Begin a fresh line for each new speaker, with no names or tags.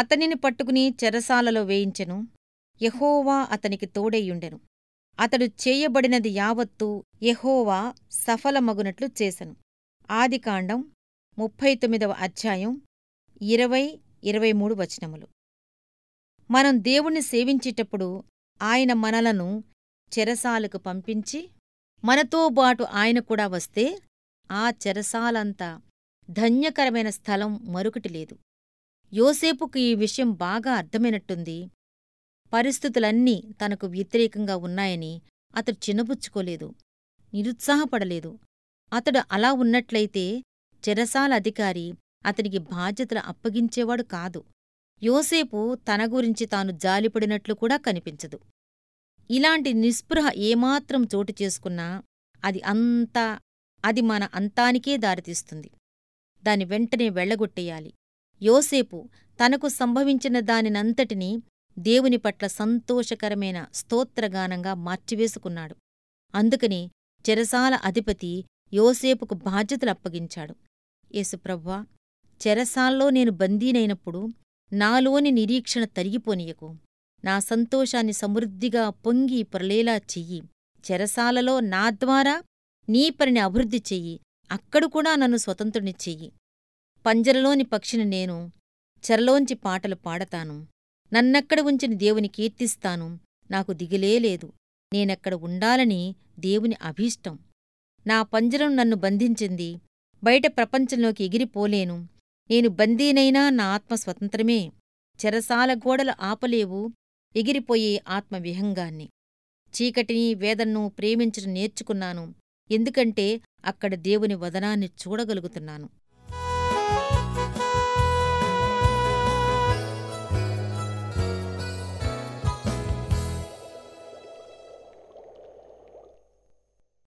అతనిని పట్టుకుని చెరసాలలో వేయించెను. యహోవా అతనికి తోడేయుండెను అతడు చేయబడినది యావత్తూ యహోవా సఫలమగునట్లు చేశను ఆదికాండం ముప్పై తొమ్మిదవ అధ్యాయం ఇరవై ఇరవై మూడు వచనములు. మనం దేవుణ్ణి సేవించేటప్పుడు ఆయన మనలను చెరసాలకు పంపించి మనతో బాటు ఆయన కూడా వస్తే ఆ చెరసాలంతా ధన్యకరమైన స్థలం మరొకటి లేదు. యోసేపుకు ఈ విషయం బాగా అర్థమైనట్టుంది. పరిస్థితులన్నీ తనకు వ్యతిరేకంగా ఉన్నాయని అతడు చిన్నబుచ్చుకోలేదు నిరుత్సాహపడలేదు. అతడు అలా ఉన్నట్లయితే చెరసాల అధికారి అతనికి బాధ్యతలు అప్పగించేవాడు కాదు. యోసేపు తన గురించి తాను జాలిపడినట్లు కూడా కనిపించదు. ఇలాంటి నిస్పృహ ఏమాత్రం చోటు చేసుకున్నా అది అంతా అది మన అంతానికే దారితీస్తుంది. దాని వెంటనే వెళ్ళగొట్టేయాలి యోసేపు తనకు సంభవించిన దానినంతటినీ దేవుని పట్ల సంతోషకరమైన స్తోత్రగానంగా మార్చివేసుకున్నాడు. అందుకని చెరసాల అధిపతి యోసేపుకు బాధ్యతలు అప్పగించాడు. యేసుప్రవ్వా చెరసాల్లో నేను బందీనైనప్పుడు నాలోని నిరీక్షణ తరిగిపోనీయకు. నా సంతోషాన్ని సమృద్ధిగా పొంగి పొరలేలా చెయ్యి. చెరసాలలో నా ద్వారా నీ పనిని అభివృద్ధి చెయ్యి. అక్కడు కూడా నన్ను స్వతంత్రుని చెయ్యి. పంజరలోని పక్షిని నేను చెరలోంచి పాటలు పాడతాను. నన్నెక్కడ ఉంచిన దేవుని కీర్తిస్తాను. నాకు దిగిలేలేదు నేనెక్కడ ఉండాలని దేవుని అభీష్టం. నా పంజరం నన్ను బంధించింది. బయట ప్రపంచంలోకి ఎగిరిపోలేను. నేను బందీనైనా నా ఆత్మ స్వతంత్రమే. చెరసాల గోడలు ఆపలేవు. ఎగిరిపోయే ఆత్మవిహంగాన్ని చీకటిని వేదన్ను ప్రేమించడం నేర్చుకున్నాను. ఎందుకంటే అక్కడ దేవుని వదనాన్ని చూడగలుగుతున్నాను.